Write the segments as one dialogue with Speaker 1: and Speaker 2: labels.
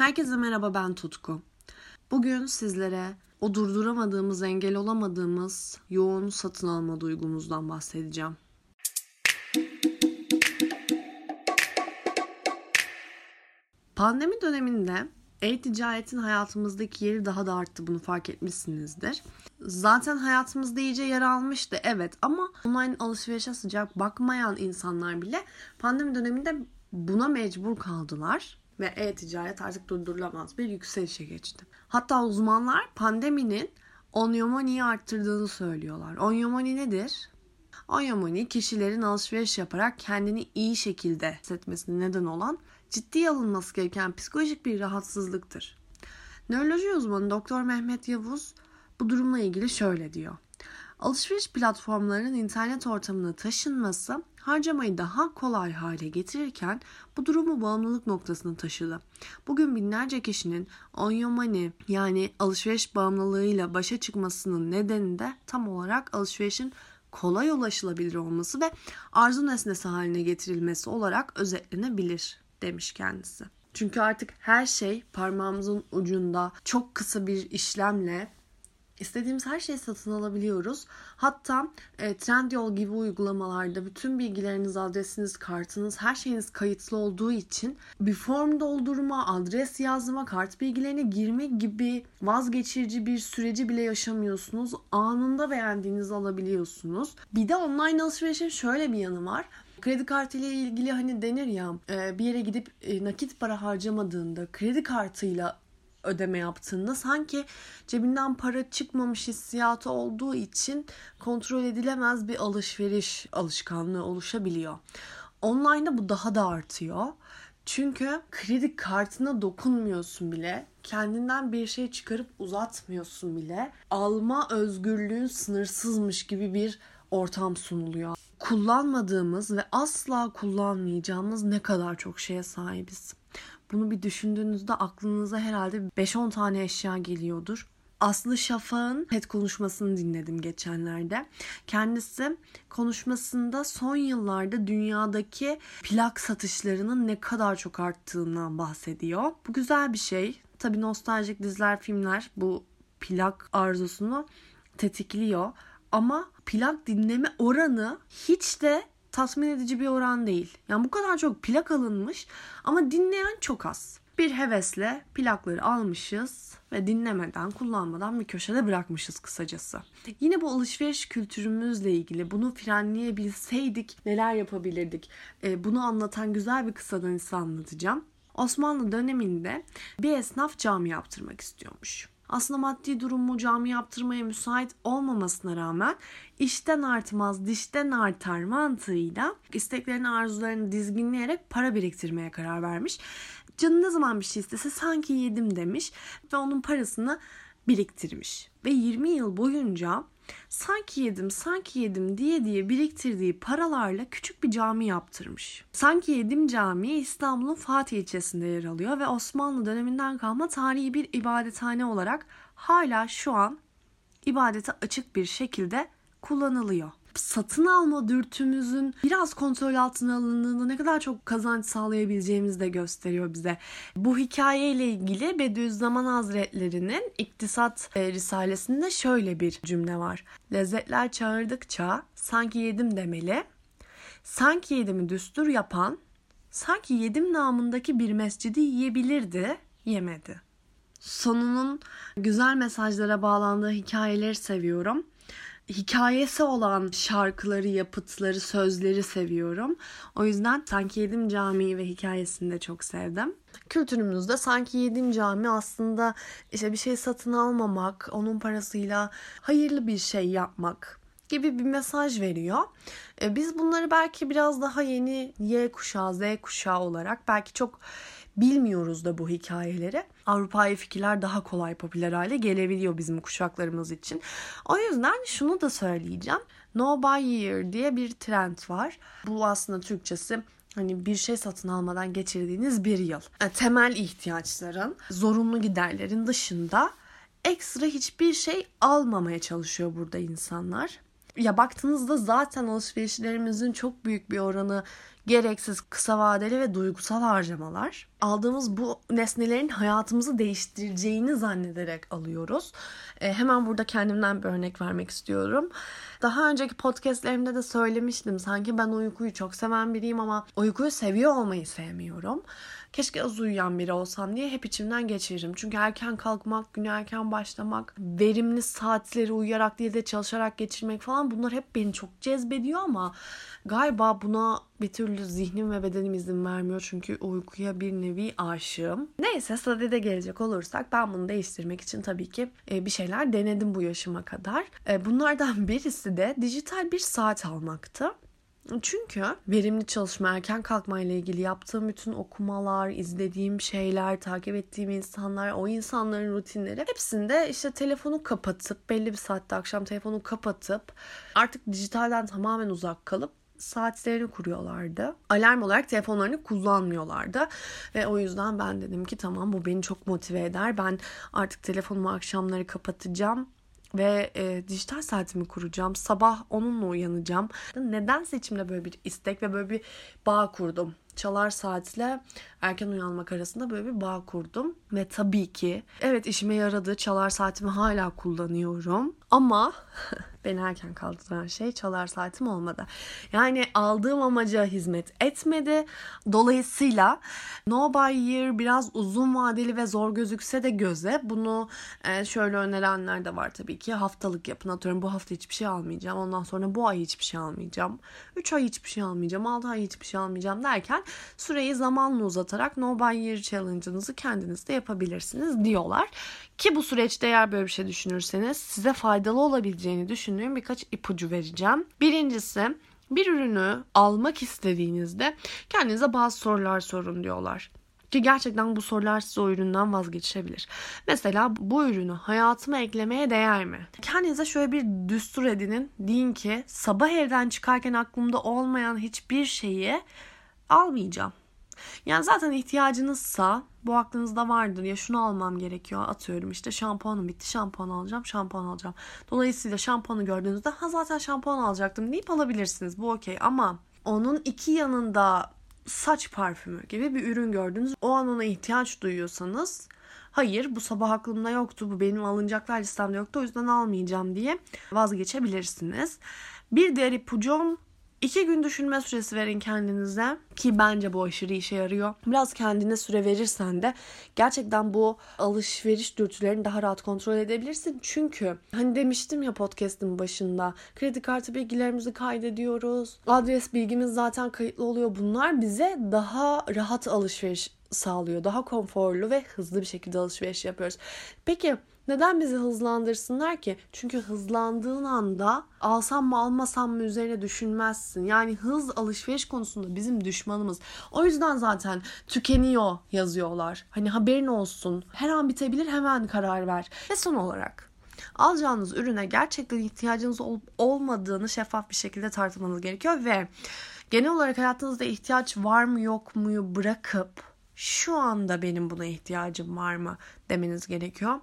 Speaker 1: Herkese merhaba ben Tutku. Bugün sizlere o durduramadığımız, engel olamadığımız yoğun satın alma duygumuzdan bahsedeceğim. Pandemi döneminde e-ticaretin hayatımızdaki yeri daha da arttı bunu fark etmişsinizdir. Zaten hayatımızda iyice yer almıştı evet ama online alışverişe sıcak bakmayan insanlar bile pandemi döneminde buna mecbur kaldılar ve e-ticaret artık durdurulamaz bir yükselişe geçti. Hatta uzmanlar pandeminin onyomoniyi arttırdığını söylüyorlar. Onyomoni nedir? Onyomoni kişilerin alışveriş yaparak kendini iyi şekilde hissetmesine neden olan ciddiye alınması gereken psikolojik bir rahatsızlıktır. Nöroloji uzmanı Doktor Mehmet Yavuz bu durumla ilgili şöyle diyor. Alışveriş platformlarının internet ortamına taşınması harcamayı daha kolay hale getirirken bu durumu bağımlılık noktasına taşıdı. Bugün binlerce kişinin onyomani yani alışveriş bağımlılığıyla başa çıkmasının nedeni de tam olarak alışverişin kolay ulaşılabilir olması ve arzu nesnesi haline getirilmesi olarak özetlenebilir demiş kendisi. Çünkü artık her şey parmağımızın ucunda çok kısa bir işlemle istediğimiz her şeyi satın alabiliyoruz. Hatta e, Trendyol gibi uygulamalarda bütün bilgileriniz, adresiniz, kartınız, her şeyiniz kayıtlı olduğu için bir form doldurma, adres yazma, kart bilgilerine girme gibi vazgeçirici bir süreci bile yaşamıyorsunuz. Anında beğendiğinizi alabiliyorsunuz. Bir de online alışverişin şöyle bir yanı var. Kredi kartı ile ilgili hani denir ya e, bir yere gidip e, nakit para harcamadığında kredi kartıyla ödeme yaptığında sanki cebinden para çıkmamış hissiyatı olduğu için kontrol edilemez bir alışveriş alışkanlığı oluşabiliyor. Online'da bu daha da artıyor. Çünkü kredi kartına dokunmuyorsun bile. Kendinden bir şey çıkarıp uzatmıyorsun bile. Alma özgürlüğün sınırsızmış gibi bir ortam sunuluyor. Kullanmadığımız ve asla kullanmayacağımız ne kadar çok şeye sahibiz. Bunu bir düşündüğünüzde aklınıza herhalde 5-10 tane eşya geliyordur. Aslı Şafak'ın TED konuşmasını dinledim geçenlerde. Kendisi konuşmasında son yıllarda dünyadaki plak satışlarının ne kadar çok arttığından bahsediyor. Bu güzel bir şey. Tabi nostaljik diziler, filmler bu plak arzusunu tetikliyor. Ama plak dinleme oranı hiç de tatmin edici bir oran değil. Yani bu kadar çok plak alınmış ama dinleyen çok az. Bir hevesle plakları almışız ve dinlemeden, kullanmadan bir köşede bırakmışız kısacası. Yine bu alışveriş kültürümüzle ilgili bunu frenleyebilseydik neler yapabilirdik? Ee, bunu anlatan güzel bir ise anlatacağım. Osmanlı döneminde bir esnaf cami yaptırmak istiyormuş aslında maddi durumu cami yaptırmaya müsait olmamasına rağmen işten artmaz dişten artar mantığıyla isteklerini arzularını dizginleyerek para biriktirmeye karar vermiş. Canı ne zaman bir şey istese sanki yedim demiş ve onun parasını biriktirmiş. Ve 20 yıl boyunca sanki yedim sanki yedim diye diye biriktirdiği paralarla küçük bir cami yaptırmış. Sanki yedim Camii İstanbul'un Fatih ilçesinde yer alıyor ve Osmanlı döneminden kalma tarihi bir ibadethane olarak hala şu an ibadete açık bir şekilde kullanılıyor satın alma dürtümüzün biraz kontrol altına alındığında ne kadar çok kazanç sağlayabileceğimizi de gösteriyor bize. Bu hikayeyle ilgili Bediüzzaman Hazretleri'nin İktisat e, Risalesi'nde şöyle bir cümle var. Lezzetler çağırdıkça sanki yedim demeli, sanki yedimi düstur yapan, sanki yedim namındaki bir mescidi yiyebilirdi, yemedi. Sonunun güzel mesajlara bağlandığı hikayeleri seviyorum hikayesi olan şarkıları, yapıtları, sözleri seviyorum. O yüzden Sanki Yedim Camii ve hikayesini de çok sevdim. Kültürümüzde Sanki Yedim Cami aslında işte bir şey satın almamak, onun parasıyla hayırlı bir şey yapmak gibi bir mesaj veriyor. E, biz bunları belki biraz daha yeni Y kuşağı, Z kuşağı olarak belki çok bilmiyoruz da bu hikayeleri. Avrupa'yı fikirler daha kolay popüler hale gelebiliyor bizim kuşaklarımız için. O yüzden şunu da söyleyeceğim. No buy year diye bir trend var. Bu aslında Türkçesi hani bir şey satın almadan geçirdiğiniz bir yıl. Yani temel ihtiyaçların, zorunlu giderlerin dışında ekstra hiçbir şey almamaya çalışıyor burada insanlar. Ya baktığınızda zaten alışverişlerimizin çok büyük bir oranı gereksiz, kısa vadeli ve duygusal harcamalar. Aldığımız bu nesnelerin hayatımızı değiştireceğini zannederek alıyoruz. E, hemen burada kendimden bir örnek vermek istiyorum. Daha önceki podcastlerimde de söylemiştim. Sanki ben uykuyu çok seven biriyim ama uykuyu seviyor olmayı sevmiyorum. Keşke az uyuyan biri olsam diye hep içimden geçiririm. Çünkü erken kalkmak, günü erken başlamak, verimli saatleri uyuyarak değil de çalışarak geçirmek falan bunlar hep beni çok cezbediyor ama galiba buna bir türlü zihnim ve bedenim izin vermiyor. Çünkü uykuya bir nevi aşığım. Neyse sadede gelecek olursak ben bunu değiştirmek için tabii ki e, bir şeyler denedim bu yaşıma kadar. E, bunlardan birisi de dijital bir saat almaktı. Çünkü verimli çalışma, erken kalkma ile ilgili yaptığım bütün okumalar, izlediğim şeyler, takip ettiğim insanlar, o insanların rutinleri hepsinde işte telefonu kapatıp belli bir saatte akşam telefonu kapatıp artık dijitalden tamamen uzak kalıp saatlerini kuruyorlardı. Alarm olarak telefonlarını kullanmıyorlardı. Ve o yüzden ben dedim ki tamam bu beni çok motive eder. Ben artık telefonumu akşamları kapatacağım ve e, dijital saatimi kuracağım. Sabah onunla uyanacağım. Neden seçimle böyle bir istek ve böyle bir bağ kurdum. Çalar saatle erken uyanmak arasında böyle bir bağ kurdum. Ve tabii ki evet işime yaradı. Çalar saatimi hala kullanıyorum. Ama beni erken kaldıran şey çalar saatim olmadı. Yani aldığım amaca hizmet etmedi. Dolayısıyla No Buy Year biraz uzun vadeli ve zor gözükse de göze bunu e, şöyle önerenler de var tabii ki. Haftalık yapın. Atıyorum bu hafta hiçbir şey almayacağım. Ondan sonra bu ay hiçbir şey almayacağım. 3 ay hiçbir şey almayacağım. 6 ay hiçbir şey almayacağım derken süreyi zamanla uzatarak No Buy Year challenge'ınızı kendiniz de yapabilirsiniz diyorlar. Ki bu süreçte eğer böyle bir şey düşünürseniz size faydalı olabileceğini düşündüğüm birkaç ipucu vereceğim. Birincisi bir ürünü almak istediğinizde kendinize bazı sorular sorun diyorlar. Ki gerçekten bu sorular size o üründen vazgeçebilir. Mesela bu ürünü hayatıma eklemeye değer mi? Kendinize şöyle bir düstur edinin. Deyin ki sabah evden çıkarken aklımda olmayan hiçbir şeyi almayacağım. Yani zaten ihtiyacınızsa bu aklınızda vardır ya şunu almam gerekiyor atıyorum işte şampuanım bitti şampuan alacağım şampuan alacağım. Dolayısıyla şampuanı gördüğünüzde ha zaten şampuan alacaktım deyip alabilirsiniz bu okey ama onun iki yanında saç parfümü gibi bir ürün gördünüz o an ona ihtiyaç duyuyorsanız hayır bu sabah aklımda yoktu bu benim alınacaklar listemde yoktu o yüzden almayacağım diye vazgeçebilirsiniz. Bir diğer ipucum İki gün düşünme süresi verin kendinize ki bence bu aşırı işe yarıyor. Biraz kendine süre verirsen de gerçekten bu alışveriş dürtülerini daha rahat kontrol edebilirsin. Çünkü hani demiştim ya podcast'ın başında kredi kartı bilgilerimizi kaydediyoruz. Adres bilgimiz zaten kayıtlı oluyor. Bunlar bize daha rahat alışveriş sağlıyor. Daha konforlu ve hızlı bir şekilde alışveriş yapıyoruz. Peki neden bizi hızlandırsınlar ki? Çünkü hızlandığın anda alsam mı almasam mı üzerine düşünmezsin. Yani hız alışveriş konusunda bizim düşmanımız. O yüzden zaten tükeniyor yazıyorlar. Hani haberin olsun. Her an bitebilir hemen karar ver. Ve son olarak alacağınız ürüne gerçekten ihtiyacınız olup olmadığını şeffaf bir şekilde tartmanız gerekiyor ve genel olarak hayatınızda ihtiyaç var mı yok muyu bırakıp şu anda benim buna ihtiyacım var mı demeniz gerekiyor.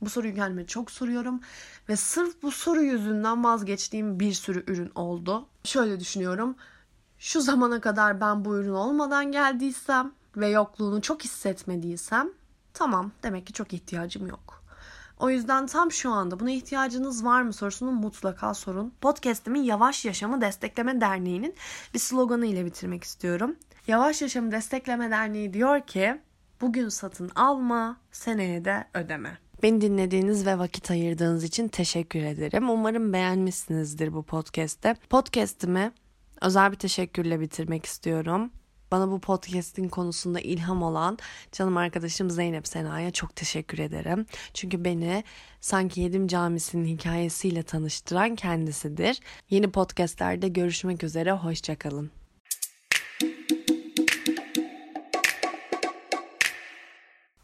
Speaker 1: Bu soruyu kendime çok soruyorum ve sırf bu soru yüzünden vazgeçtiğim bir sürü ürün oldu. Şöyle düşünüyorum. Şu zamana kadar ben bu ürün olmadan geldiysem ve yokluğunu çok hissetmediysem tamam demek ki çok ihtiyacım yok. O yüzden tam şu anda buna ihtiyacınız var mı sorusunu mutlaka sorun. Podcast'imin Yavaş Yaşamı Destekleme Derneği'nin bir sloganı ile bitirmek istiyorum. Yavaş Yaşamı Destekleme Derneği diyor ki bugün satın alma, seneye de ödeme. Beni dinlediğiniz ve vakit ayırdığınız için teşekkür ederim. Umarım beğenmişsinizdir bu podcast'te. Podcast'imi özel bir teşekkürle bitirmek istiyorum. Bana bu podcast'in konusunda ilham olan canım arkadaşım Zeynep Sena'ya çok teşekkür ederim. Çünkü beni sanki Yedim Camisi'nin hikayesiyle tanıştıran kendisidir. Yeni podcastlerde görüşmek üzere, hoşçakalın.